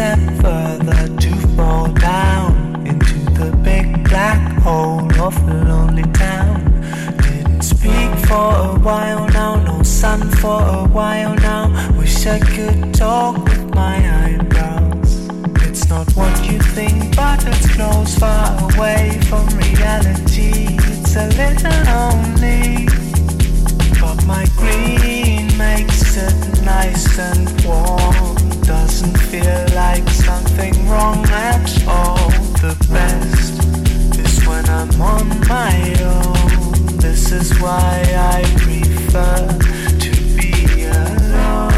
step further to fall down into the big black hole of a lonely town. Didn't speak for a while now, no sun for a while now. Wish I could talk with my eyebrows. It's not what you think, but it's close, far away from reality. It's a little lonely, but my green makes it nice and warm feel like something wrong all. The best when I'm on my own. This is why I prefer to be alone.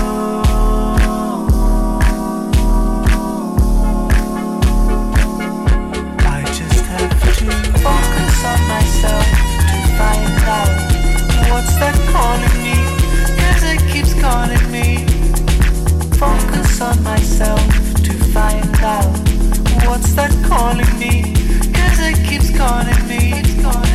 I just have to focus on myself to find out what's that calling me. Cause it keeps calling on myself to find out what's that calling me. Cause it keeps calling me, it's calling